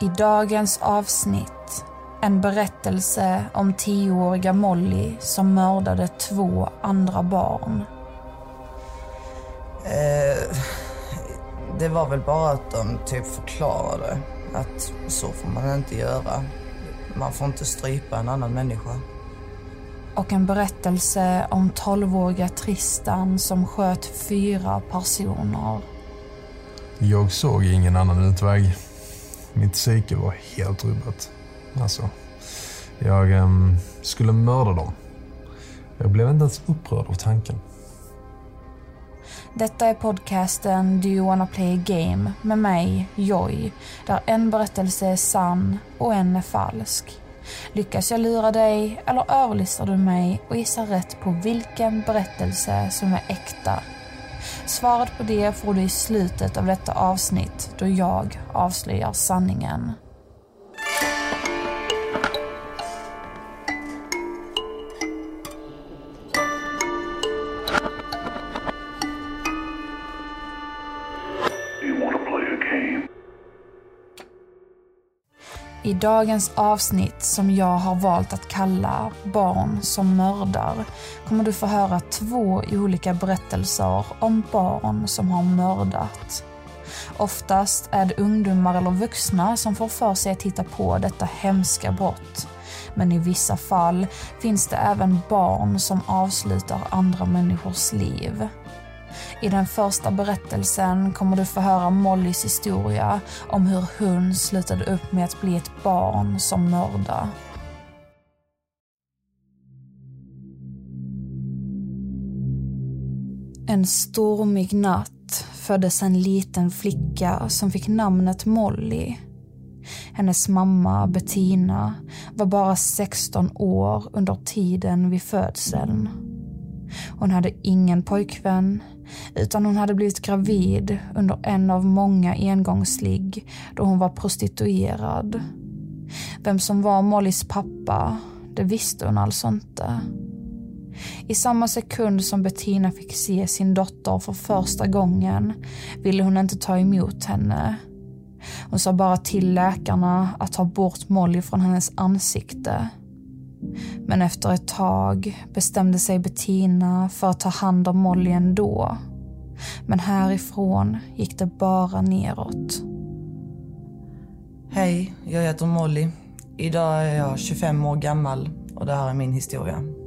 I dagens avsnitt en berättelse om tioåriga Molly som mördade två andra barn. Eh, det var väl bara att de typ förklarade att så får man inte göra. Man får inte strypa en annan människa. Och en berättelse om tolvåriga Tristan som sköt fyra personer. Jag såg ingen annan utväg. Mitt psyke var helt rubbat. Alltså, jag um, skulle mörda dem. Jag blev inte ens upprörd av tanken. Detta är podcasten Do you wanna play a game med mig, Joy, där en berättelse är sann och en är falsk. Lyckas jag lura dig eller överlistar du mig och gissar rätt på vilken berättelse som är äkta? Svaret på det får du i slutet av detta avsnitt då jag avslöjar sanningen. I dagens avsnitt som jag har valt att kalla Barn som mördar kommer du få höra två olika berättelser om barn som har mördat. Oftast är det ungdomar eller vuxna som får för sig att hitta på detta hemska brott. Men i vissa fall finns det även barn som avslutar andra människors liv. I den första berättelsen kommer du få höra Mollys historia om hur hon slutade upp med att bli ett barn som mördare. En stormig natt föddes en liten flicka som fick namnet Molly. Hennes mamma Bettina var bara 16 år under tiden vid födseln. Hon hade ingen pojkvän, utan hon hade blivit gravid under en av många engångsligg då hon var prostituerad. Vem som var Mollys pappa, det visste hon alltså inte. I samma sekund som Bettina fick se sin dotter för första gången ville hon inte ta emot henne. Hon sa bara till läkarna att ta bort Molly från hennes ansikte. Men efter ett tag bestämde sig Bettina för att ta hand om Molly ändå. Men härifrån gick det bara neråt. Hej, jag heter Molly. Idag är jag 25 år gammal och det här är min historia.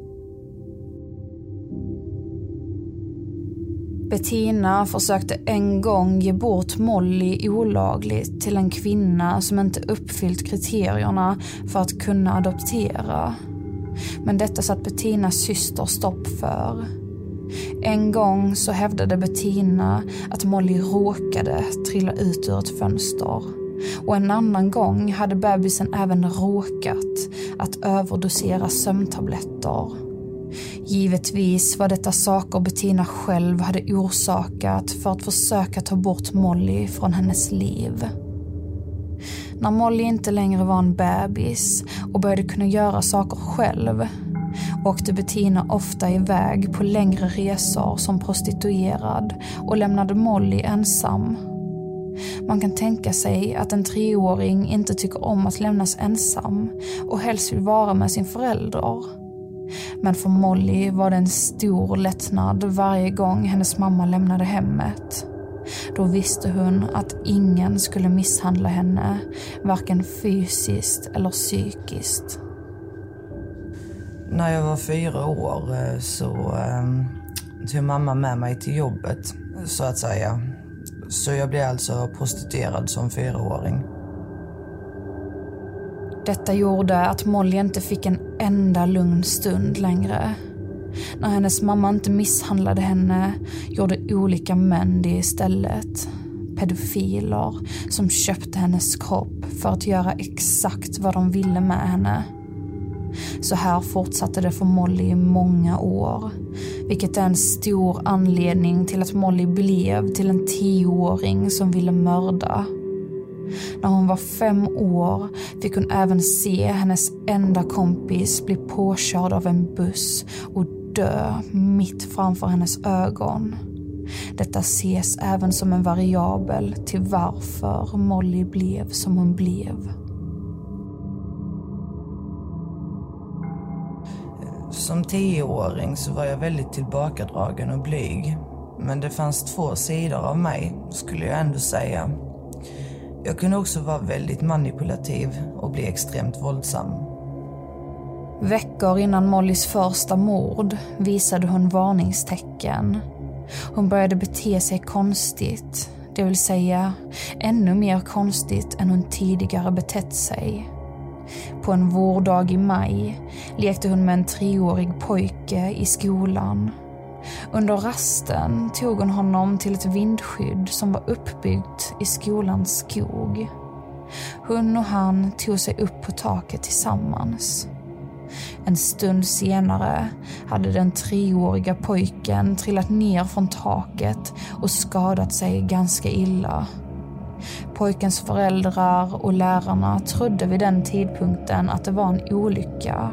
Bettina försökte en gång ge bort Molly olagligt till en kvinna som inte uppfyllt kriterierna för att kunna adoptera. Men detta satt Bettinas syster stopp för. En gång så hävdade Bettina att Molly råkade trilla ut ur ett fönster. Och en annan gång hade bebisen även råkat att överdosera sömntabletter. Givetvis var detta saker Bettina själv hade orsakat för att försöka ta bort Molly från hennes liv. När Molly inte längre var en bebis och började kunna göra saker själv åkte Bettina ofta iväg på längre resor som prostituerad och lämnade Molly ensam. Man kan tänka sig att en treåring inte tycker om att lämnas ensam och helst vill vara med sin förälder. Men för Molly var det en stor lättnad varje gång hennes mamma lämnade hemmet. Då visste hon att ingen skulle misshandla henne, varken fysiskt eller psykiskt. När jag var fyra år eh, så ehm, tog mamma med mig till jobbet, så att säga. Så jag blev alltså prostituerad som fyraåring. Detta gjorde att Molly inte fick en enda lugn stund längre. När hennes mamma inte misshandlade henne gjorde olika män det istället. Pedofiler som köpte hennes kropp för att göra exakt vad de ville med henne. Så här fortsatte det för Molly i många år. Vilket är en stor anledning till att Molly blev till en tioåring som ville mörda. När hon var fem år fick hon även se hennes enda kompis bli påkörd av en buss och dö mitt framför hennes ögon. Detta ses även som en variabel till varför Molly blev som hon blev. Som tioåring så var jag väldigt tillbakadragen och blyg. Men det fanns två sidor av mig, skulle jag ändå säga. Jag kunde också vara väldigt manipulativ och bli extremt våldsam. Veckor innan Mollys första mord visade hon varningstecken. Hon började bete sig konstigt, det vill säga ännu mer konstigt än hon tidigare betett sig. På en vårdag i maj lekte hon med en treårig pojke i skolan. Under rasten tog hon honom till ett vindskydd som var uppbyggt i skolans skog. Hon och han tog sig upp på taket tillsammans. En stund senare hade den treåriga pojken trillat ner från taket och skadat sig ganska illa. Pojkens föräldrar och lärarna trodde vid den tidpunkten att det var en olycka.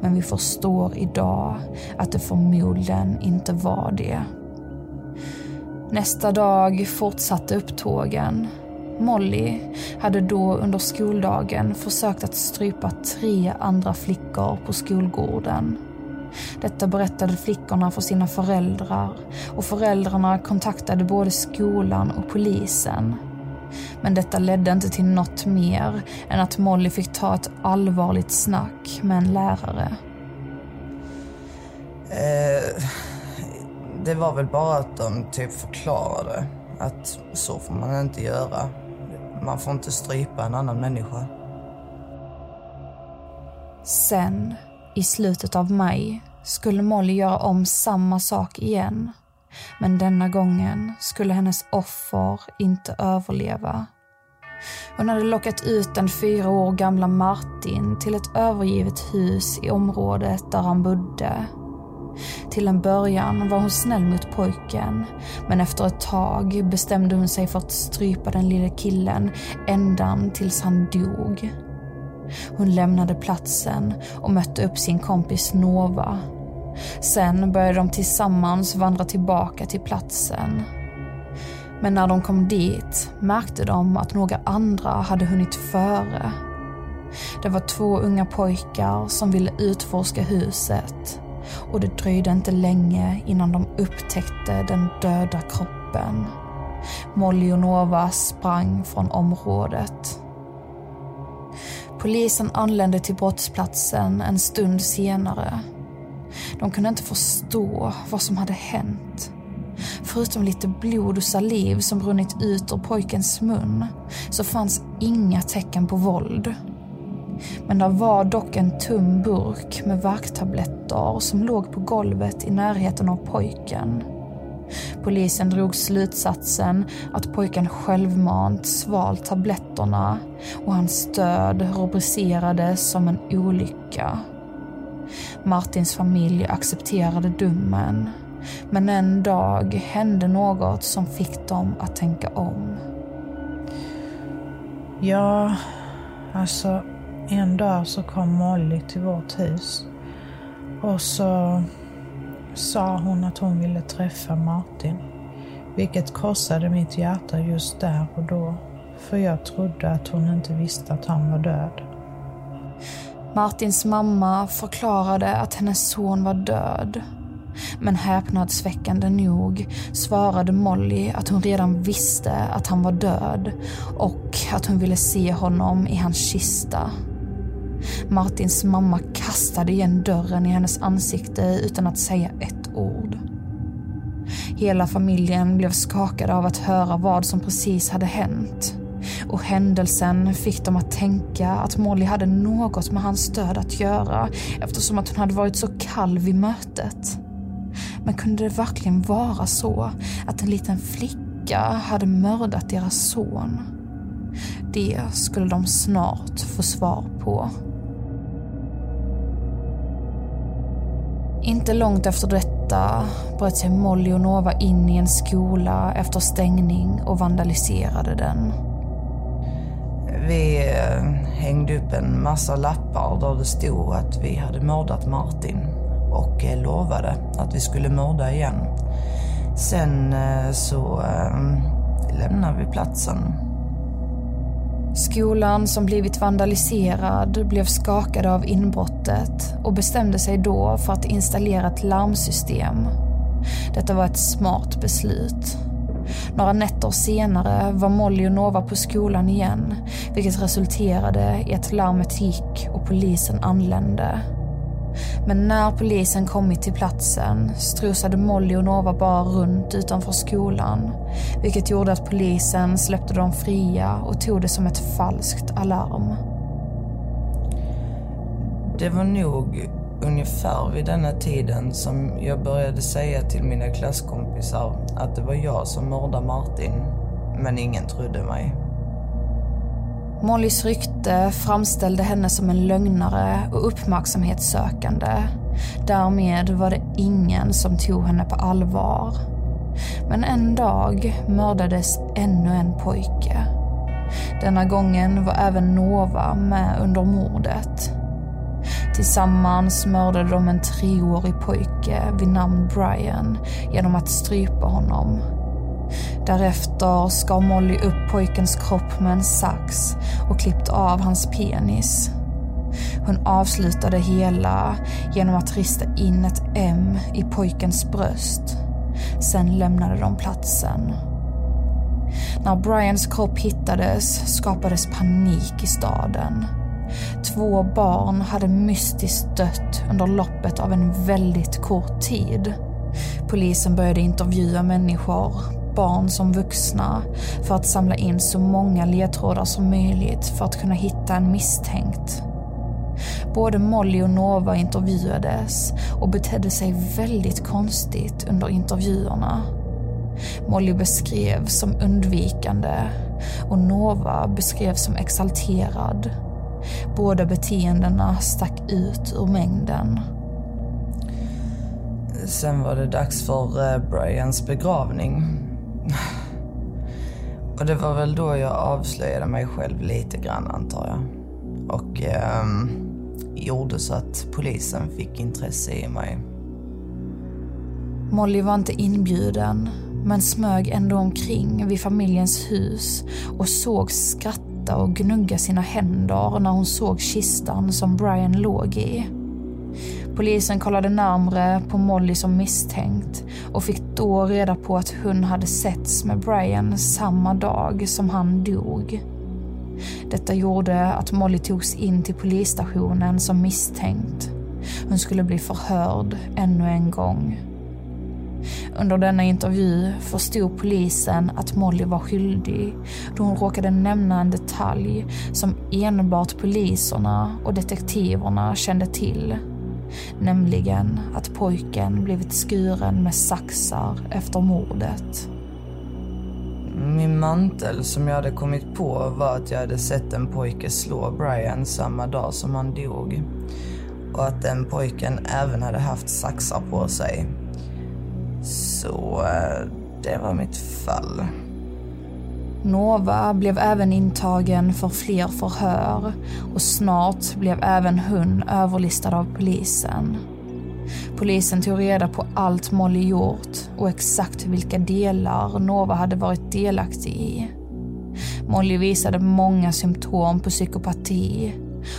Men vi förstår idag att det förmodligen inte var det. Nästa dag fortsatte upptågen. Molly hade då under skoldagen försökt att strypa tre andra flickor på skolgården. Detta berättade flickorna för sina föräldrar och föräldrarna kontaktade både skolan och polisen. Men detta ledde inte till något mer än att Molly fick ta ett allvarligt snack med en lärare. Eh, det var väl bara att de typ förklarade att så får man inte göra. Man får inte strypa en annan människa. Sen, i slutet av maj, skulle Molly göra om samma sak igen. Men denna gången skulle hennes offer inte överleva. Hon hade lockat ut den fyra år gamla Martin till ett övergivet hus i området där han bodde. Till en början var hon snäll mot pojken, men efter ett tag bestämde hon sig för att strypa den lille killen ändan tills han dog. Hon lämnade platsen och mötte upp sin kompis Nova. Sen började de tillsammans vandra tillbaka till platsen. Men när de kom dit märkte de att några andra hade hunnit före. Det var två unga pojkar som ville utforska huset och det dröjde inte länge innan de upptäckte den döda kroppen. Molly och Nova sprang från området. Polisen anlände till brottsplatsen en stund senare. De kunde inte förstå vad som hade hänt. Förutom lite blod och saliv som runnit ut ur pojkens mun så fanns inga tecken på våld. Men där var dock en tum burk med värktabletter som låg på golvet i närheten av pojken. Polisen drog slutsatsen att pojken självmant svalt tabletterna och hans död rubricerades som en olycka. Martins familj accepterade domen. Men en dag hände något som fick dem att tänka om. Ja, alltså en dag så kom Molly till vårt hus. Och så sa hon att hon ville träffa Martin. Vilket krossade mitt hjärta just där och då. För jag trodde att hon inte visste att han var död. Martins mamma förklarade att hennes son var död. Men häpnadsväckande nog svarade Molly att hon redan visste att han var död och att hon ville se honom i hans kista. Martins mamma kastade igen dörren i hennes ansikte utan att säga ett ord. Hela familjen blev skakade av att höra vad som precis hade hänt. Och händelsen fick dem att tänka att Molly hade något med hans död att göra eftersom att hon hade varit så kall vid mötet. Men kunde det verkligen vara så att en liten flicka hade mördat deras son? Det skulle de snart få svar på. Inte långt efter detta bröt sig Molly och Nova in i en skola efter stängning och vandaliserade den. Vi eh, hängde upp en massa lappar där det stod att vi hade mördat Martin och eh, lovade att vi skulle mörda igen. Sen eh, så lämnade vi platsen. Skolan som blivit vandaliserad blev skakade av inbrottet och bestämde sig då för att installera ett larmsystem. Detta var ett smart beslut. Några nätter senare var Molly och Nova på skolan igen, vilket resulterade i att larmet gick och polisen anlände. Men när polisen kommit till platsen strosade Molly och Nova bara runt utanför skolan, vilket gjorde att polisen släppte dem fria och tog det som ett falskt alarm. Det var nog ungefär vid denna tiden som jag började säga till mina klasskompisar att det var jag som mördade Martin, men ingen trodde mig. Mollys rykte framställde henne som en lögnare och uppmärksamhetssökande. Därmed var det ingen som tog henne på allvar. Men en dag mördades ännu en pojke. Denna gången var även Nova med under mordet. Tillsammans mördade de en treårig pojke vid namn Brian genom att strypa honom. Därefter skar Molly upp pojkens kropp med en sax och klippte av hans penis. Hon avslutade hela genom att rista in ett M i pojkens bröst. Sen lämnade de platsen. När Brians kropp hittades skapades panik i staden. Två barn hade mystiskt dött under loppet av en väldigt kort tid. Polisen började intervjua människor, barn som vuxna, för att samla in så många ledtrådar som möjligt för att kunna hitta en misstänkt. Både Molly och Nova intervjuades och betedde sig väldigt konstigt under intervjuerna. Molly beskrevs som undvikande och Nova beskrevs som exalterad. Båda beteendena stack ut ur mängden. Sen var det dags för eh, Brians begravning. Och det var väl då jag avslöjade mig själv lite grann antar jag. Och eh, gjorde så att polisen fick intresse i mig. Molly var inte inbjuden, men smög ändå omkring vid familjens hus och såg skratta och gnugga sina händer när hon såg kistan som Brian låg i. Polisen kollade närmre på Molly som misstänkt och fick då reda på att hon hade setts med Brian samma dag som han dog. Detta gjorde att Molly togs in till polisstationen som misstänkt. Hon skulle bli förhörd ännu en gång. Under denna intervju förstod polisen att Molly var skyldig då hon råkade nämna en detalj som enbart poliserna och detektiverna kände till. Nämligen att pojken blivit skuren med saxar efter mordet. Min mantel som jag hade kommit på var att jag hade sett en pojke slå Brian samma dag som han dog. Och att den pojken även hade haft saxar på sig. Så eh, det var mitt fall. Nova blev även intagen för fler förhör och snart blev även hon överlistad av polisen. Polisen tog reda på allt Molly gjort och exakt vilka delar Nova hade varit delaktig i. Molly visade många symptom på psykopati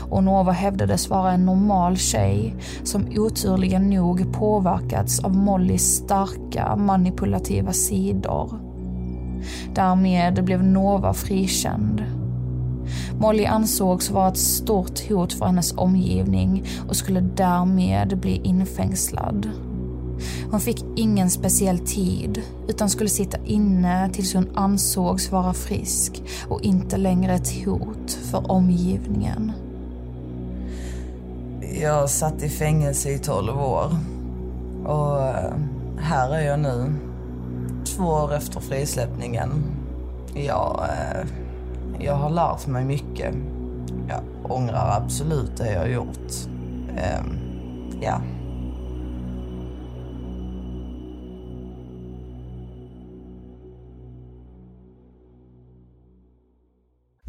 och Nova hävdades vara en normal tjej som oturligen nog påverkats av Mollys starka manipulativa sidor. Därmed blev Nova frikänd. Molly ansågs vara ett stort hot för hennes omgivning och skulle därmed bli infängslad. Hon fick ingen speciell tid utan skulle sitta inne tills hon ansågs vara frisk och inte längre ett hot för omgivningen. Jag satt i fängelse i 12 år. Och eh, här är jag nu. Två år efter frisläppningen. Jag, eh, jag har lärt mig mycket. Jag ångrar absolut det jag har gjort. Ehm, ja.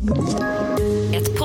Ett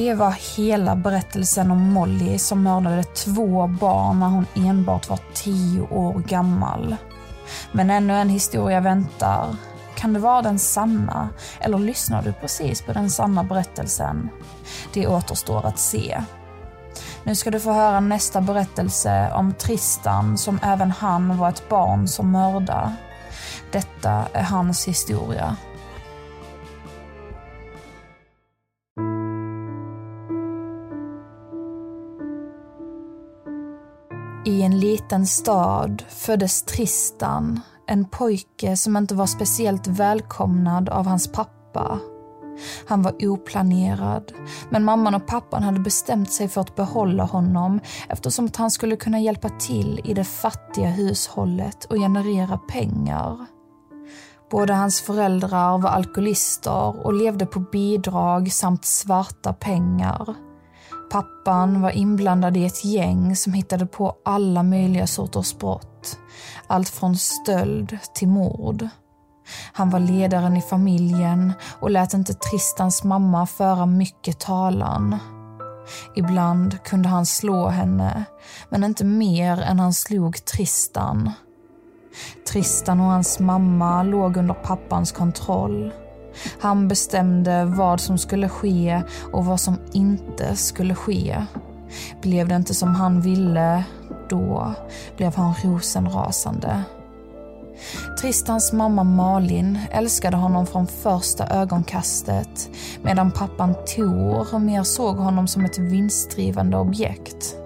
Det var hela berättelsen om Molly som mördade två barn när hon enbart var tio år gammal. Men ännu en historia väntar. Kan det vara den sanna? Eller lyssnar du precis på den sanna berättelsen? Det återstår att se. Nu ska du få höra nästa berättelse om Tristan som även han var ett barn som mördade. Detta är hans historia. I en liten stad föddes Tristan, en pojke som inte var speciellt välkomnad av hans pappa. Han var oplanerad, men mamman och pappan hade bestämt sig för att behålla honom eftersom att han skulle kunna hjälpa till i det fattiga hushållet och generera pengar. Båda hans föräldrar var alkoholister och levde på bidrag samt svarta pengar. Pappan var inblandad i ett gäng som hittade på alla möjliga sorters brott. Allt från stöld till mord. Han var ledaren i familjen och lät inte Tristans mamma föra mycket talan. Ibland kunde han slå henne, men inte mer än han slog Tristan. Tristan och hans mamma låg under pappans kontroll. Han bestämde vad som skulle ske och vad som inte skulle ske. Blev det inte som han ville, då blev han rosenrasande. Tristans mamma Malin älskade honom från första ögonkastet medan pappan Tor mer såg honom som ett vinstdrivande objekt.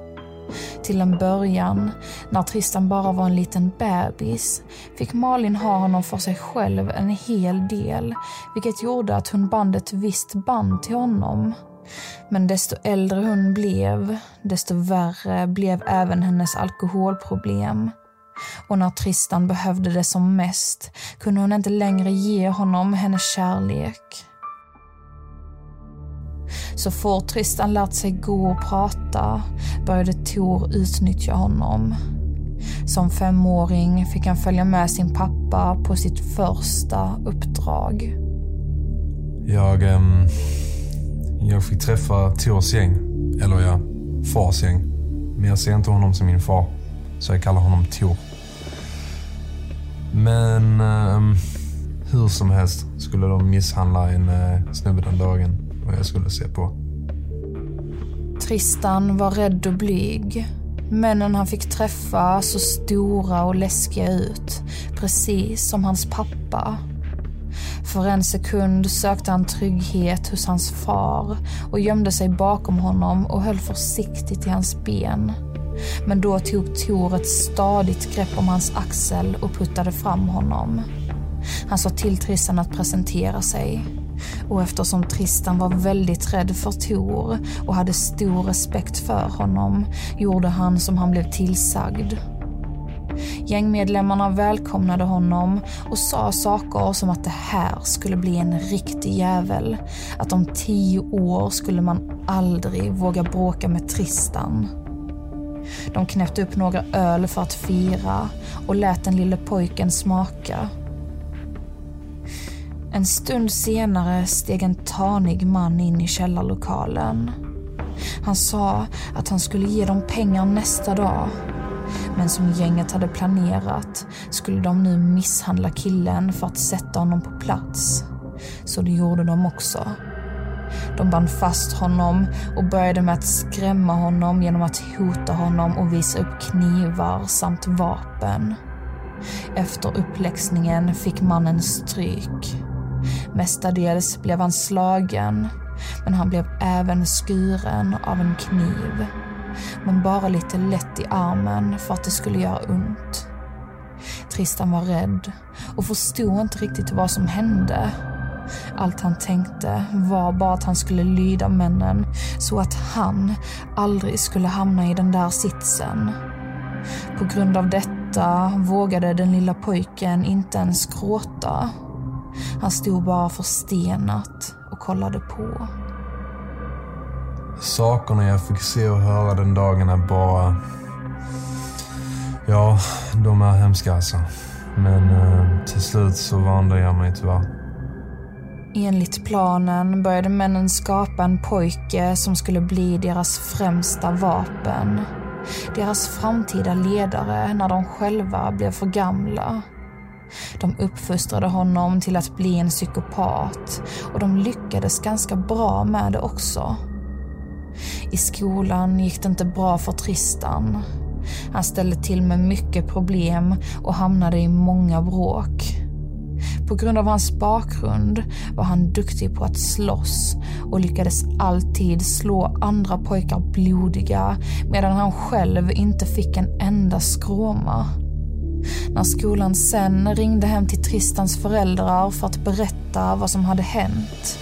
Till en början, när Tristan bara var en liten bebis, fick Malin ha honom för sig själv en hel del, vilket gjorde att hon band ett visst band till honom. Men desto äldre hon blev, desto värre blev även hennes alkoholproblem. Och när Tristan behövde det som mest kunde hon inte längre ge honom hennes kärlek. Så fort Tristan lärt sig gå och prata började Tor utnyttja honom. Som femåring fick han följa med sin pappa på sitt första uppdrag. Jag, ehm, jag fick träffa Tors gäng. Eller ja, fars gäng. Men jag ser inte honom som min far. Så jag kallar honom Tor. Men ehm, hur som helst skulle de misshandla en eh, snubbe den dagen vad jag skulle se på. Tristan var rädd och blyg. Männen han fick träffa så stora och läskiga ut, precis som hans pappa. För en sekund sökte han trygghet hos hans far och gömde sig bakom honom och höll försiktigt i hans ben. Men då tog Tor ett stadigt grepp om hans axel och puttade fram honom. Han sa till Tristan att presentera sig. Och eftersom Tristan var väldigt rädd för Tor och hade stor respekt för honom gjorde han som han blev tillsagd. Gängmedlemmarna välkomnade honom och sa saker som att det här skulle bli en riktig jävel. Att om tio år skulle man aldrig våga bråka med Tristan. De knäppte upp några öl för att fira och lät den lille pojken smaka. En stund senare steg en tanig man in i källarlokalen. Han sa att han skulle ge dem pengar nästa dag. Men som gänget hade planerat skulle de nu misshandla killen för att sätta honom på plats. Så det gjorde de också. De band fast honom och började med att skrämma honom genom att hota honom och visa upp knivar samt vapen. Efter uppläxningen fick mannen stryk. Mestadels blev han slagen, men han blev även skuren av en kniv. Men bara lite lätt i armen för att det skulle göra ont. Tristan var rädd och förstod inte riktigt vad som hände. Allt han tänkte var bara att han skulle lyda männen så att han aldrig skulle hamna i den där sitsen. På grund av detta vågade den lilla pojken inte ens gråta. Han stod bara förstenat och kollade på. Sakerna jag fick se och höra den dagen är bara... Ja, de är hemska alltså. Men eh, till slut så vande jag mig tyvärr. Enligt planen började männen skapa en pojke som skulle bli deras främsta vapen. Deras framtida ledare när de själva blev för gamla. De uppfostrade honom till att bli en psykopat och de lyckades ganska bra med det också. I skolan gick det inte bra för Tristan. Han ställde till med mycket problem och hamnade i många bråk. På grund av hans bakgrund var han duktig på att slåss och lyckades alltid slå andra pojkar blodiga medan han själv inte fick en enda skråma. När skolan sen ringde hem till Tristans föräldrar för att berätta vad som hade hänt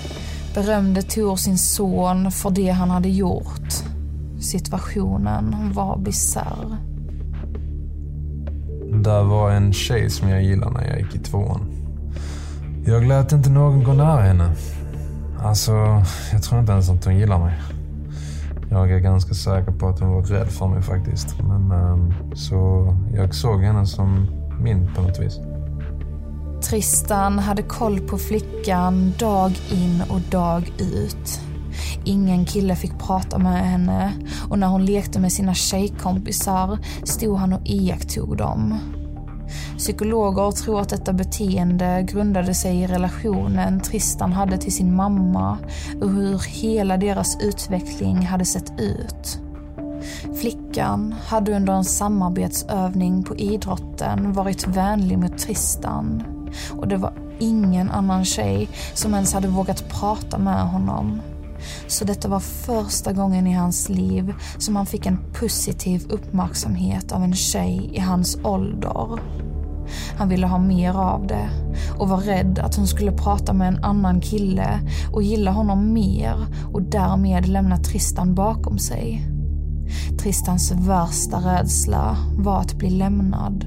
berömde Tor sin son för det han hade gjort. Situationen var bisarr. Där var en tjej som jag gillade när jag gick i tvåan. Jag lät inte någon gå nära henne. Alltså, jag tror inte ens att hon gillar mig. Jag är ganska säker på att hon var rädd för mig faktiskt. Men um, så jag såg henne som min på något vis. Tristan hade koll på flickan dag in och dag ut. Ingen kille fick prata med henne och när hon lekte med sina tjejkompisar stod han och iakttog dem. Psykologer tror att detta beteende grundade sig i relationen Tristan hade till sin mamma och hur hela deras utveckling hade sett ut. Flickan hade under en samarbetsövning på idrotten varit vänlig mot Tristan och det var ingen annan tjej som ens hade vågat prata med honom. Så detta var första gången i hans liv som han fick en positiv uppmärksamhet av en tjej i hans ålder. Han ville ha mer av det och var rädd att hon skulle prata med en annan kille och gilla honom mer och därmed lämna Tristan bakom sig. Tristans värsta rädsla var att bli lämnad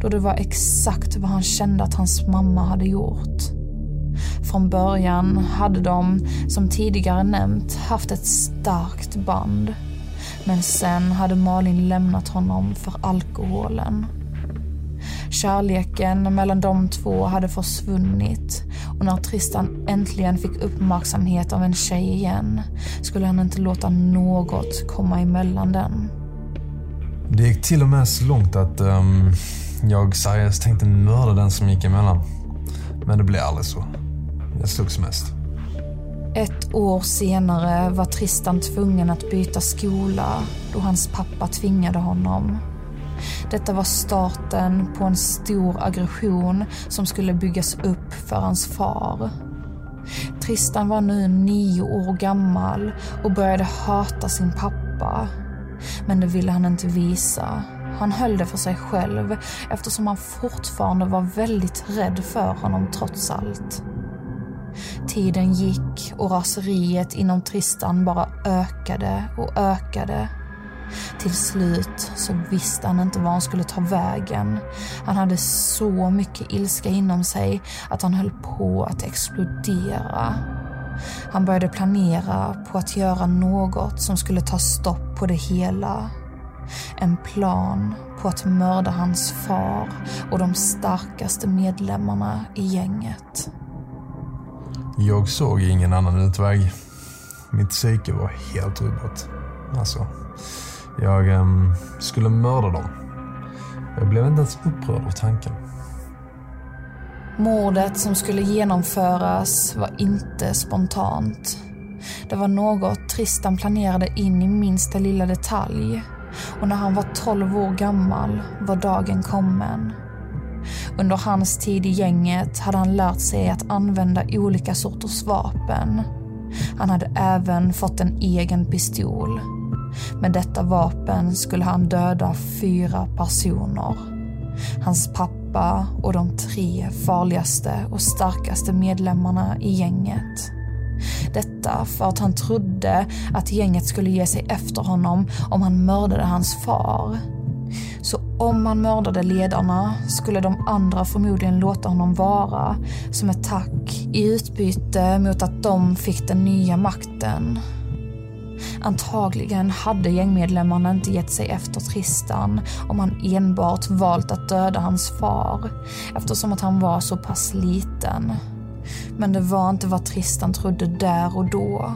då det var exakt vad han kände att hans mamma hade gjort. Från början hade de, som tidigare nämnt, haft ett starkt band. Men sen hade Malin lämnat honom för alkoholen. Kärleken mellan de två hade försvunnit och när Tristan äntligen fick uppmärksamhet av en tjej igen skulle han inte låta något komma emellan den. Det gick till och med så långt att um, jag seriöst tänkte mörda den som gick emellan. Men det blev aldrig så. Jag slogs mest. Ett år senare var Tristan tvungen att byta skola då hans pappa tvingade honom. Detta var starten på en stor aggression som skulle byggas upp för hans far. Tristan var nu nio år gammal och började hata sin pappa. Men det ville han inte visa. Han höll det för sig själv eftersom han fortfarande var väldigt rädd för honom trots allt. Tiden gick och raseriet inom Tristan bara ökade och ökade. Till slut så visste han inte var han skulle ta vägen. Han hade så mycket ilska inom sig att han höll på att explodera. Han började planera på att göra något som skulle ta stopp på det hela. En plan på att mörda hans far och de starkaste medlemmarna i gänget. Jag såg ingen annan utväg. Mitt psyke var helt rubbat. Alltså, jag um, skulle mörda dem. Jag blev inte ens upprörd av tanken. Mordet som skulle genomföras var inte spontant. Det var något Tristan planerade in i minsta lilla detalj. Och när han var 12 år gammal var dagen kommen. Under hans tid i gänget hade han lärt sig att använda olika sorters vapen. Han hade även fått en egen pistol. Med detta vapen skulle han döda fyra personer. Hans pappa och de tre farligaste och starkaste medlemmarna i gänget. Detta för att han trodde att gänget skulle ge sig efter honom om han mördade hans far. Så om han mördade ledarna skulle de andra förmodligen låta honom vara som ett tack i utbyte mot att de fick den nya makten. Antagligen hade gängmedlemmarna inte gett sig efter Tristan om han enbart valt att döda hans far eftersom att han var så pass liten. Men det var inte vad Tristan trodde där och då.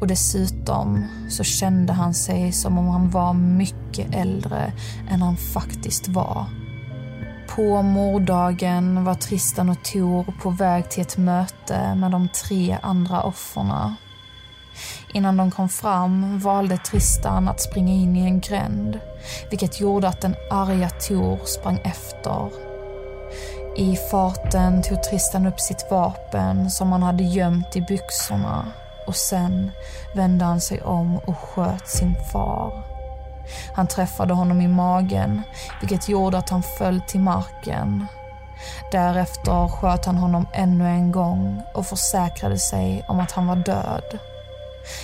Och dessutom så kände han sig som om han var mycket äldre än han faktiskt var. På morddagen var Tristan och Tor på väg till ett möte med de tre andra offerna. Innan de kom fram valde Tristan att springa in i en gränd, vilket gjorde att den arga Tor sprang efter. I farten tog Tristan upp sitt vapen som han hade gömt i byxorna och sen vände han sig om och sköt sin far. Han träffade honom i magen, vilket gjorde att han föll till marken. Därefter sköt han honom ännu en gång och försäkrade sig om att han var död.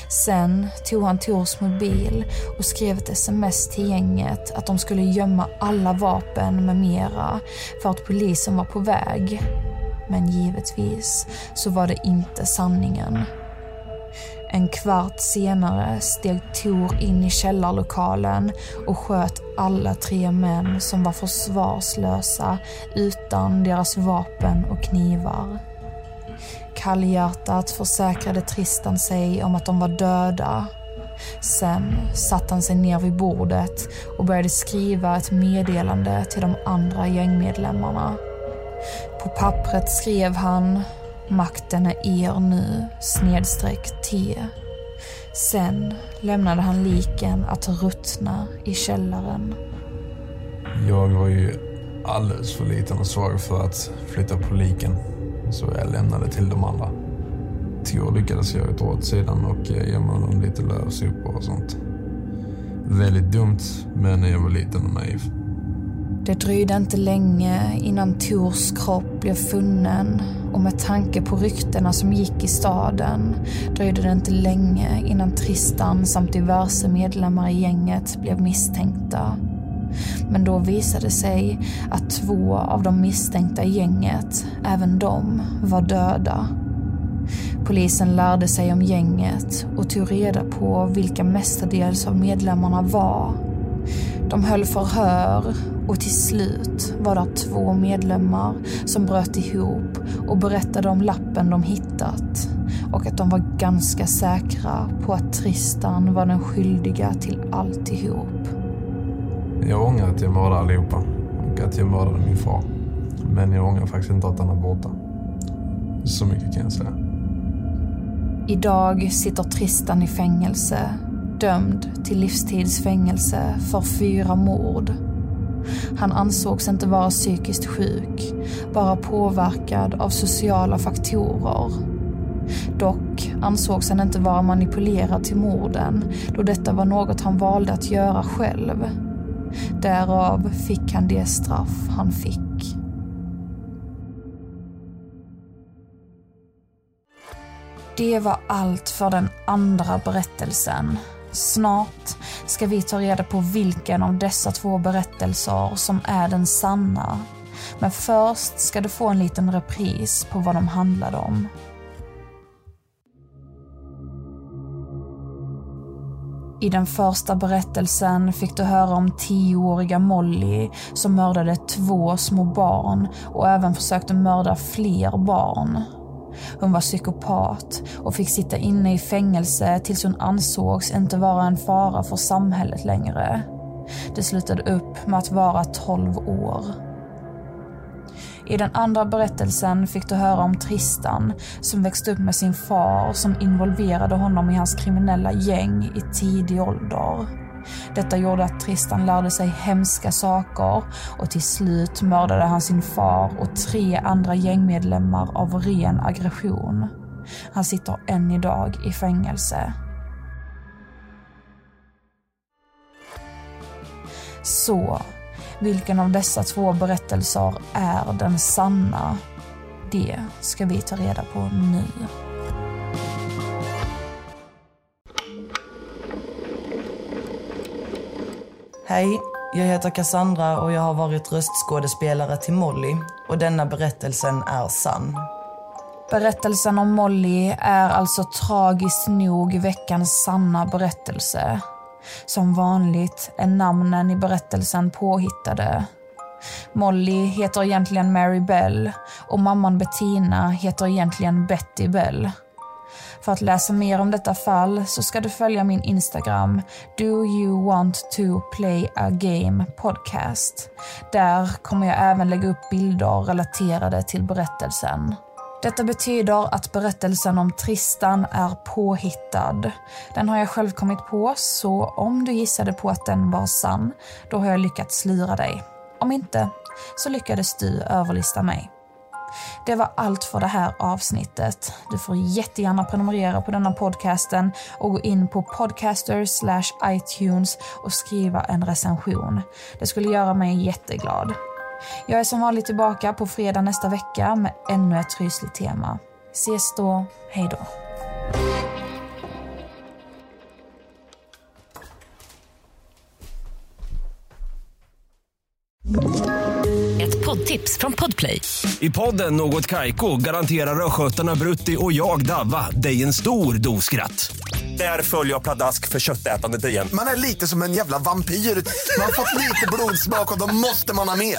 Sen tog han Tors mobil och skrev ett sms till gänget att de skulle gömma alla vapen med mera för att polisen var på väg. Men givetvis så var det inte sanningen. En kvart senare steg Tor in i källarlokalen och sköt alla tre män som var försvarslösa utan deras vapen och knivar. Kallhjärtat försäkrade Tristan sig om att de var döda. Sen satte han sig ner vid bordet och började skriva ett meddelande till de andra gängmedlemmarna. På pappret skrev han Makten är er nu, snedstreck T. Sen lämnade han liken att ruttna i källaren. Jag var ju alldeles för liten och svag för att flytta på liken. Så jag lämnade till dem andra. Tor lyckades jag dra åt sidan och eh, gömma honom lite lövsopor och sånt. Väldigt dumt, men jag var liten och naiv. Det dröjde inte länge innan Tors kropp blev funnen och med tanke på ryktena som gick i staden dröjde det inte länge innan Tristan samt diverse medlemmar i gänget blev misstänkta. Men då visade det sig att två av de misstänkta i gänget, även de, var döda. Polisen lärde sig om gänget och tog reda på vilka mestadels av medlemmarna var. De höll förhör och till slut var det två medlemmar som bröt ihop och berättade om lappen de hittat och att de var ganska säkra på att Tristan var den skyldiga till alltihop. Jag ångrar att jag mördade allihopa och att jag mördade min far. Men jag ångrar faktiskt inte att han är borta. Så mycket kan jag säga. Idag sitter Tristan i fängelse, dömd till livstidsfängelse för fyra mord. Han ansågs inte vara psykiskt sjuk, bara påverkad av sociala faktorer. Dock ansågs han inte vara manipulerad till morden då detta var något han valde att göra själv. Därav fick han det straff han fick. Det var allt för den andra berättelsen. Snart ska vi ta reda på vilken av dessa två berättelser som är den sanna. Men först ska du få en liten repris på vad de handlade om. I den första berättelsen fick du höra om tioåriga Molly som mördade två små barn och även försökte mörda fler barn. Hon var psykopat och fick sitta inne i fängelse tills hon ansågs inte vara en fara för samhället längre. Det slutade upp med att vara 12 år. I den andra berättelsen fick du höra om Tristan som växte upp med sin far som involverade honom i hans kriminella gäng i tidig ålder. Detta gjorde att Tristan lärde sig hemska saker och till slut mördade han sin far och tre andra gängmedlemmar av ren aggression. Han sitter än idag i fängelse. Så, vilken av dessa två berättelser är den sanna? Det ska vi ta reda på nu. Hej, Jag heter Cassandra och jag har varit röstskådespelare till Molly och denna berättelsen är sann. Berättelsen om Molly är alltså tragiskt nog veckans sanna berättelse. Som vanligt är namnen i berättelsen påhittade. Molly heter egentligen Mary Bell och mamman Bettina heter egentligen Betty Bell. För att läsa mer om detta fall så ska du följa min Instagram, Do you want to play a game podcast. Där kommer jag även lägga upp bilder relaterade till berättelsen. Detta betyder att berättelsen om Tristan är påhittad. Den har jag själv kommit på, så om du gissade på att den var sann, då har jag lyckats lura dig. Om inte, så lyckades du överlista mig. Det var allt för det här avsnittet. Du får jättegärna prenumerera på denna podcasten och gå in på podcaster iTunes och skriva en recension. Det skulle göra mig jätteglad. Jag är som vanligt tillbaka på fredag nästa vecka med ännu ett rysligt tema. Ses då, hej då. Ett poddtips från Podplay. I podden Något Kaiko garanterar östgötarna Brutti och jag, Davva, dig en stor dos skratt. Där följer jag pladask för köttätandet igen. Man är lite som en jävla vampyr. Man har fått lite blodsmak och då måste man ha mer.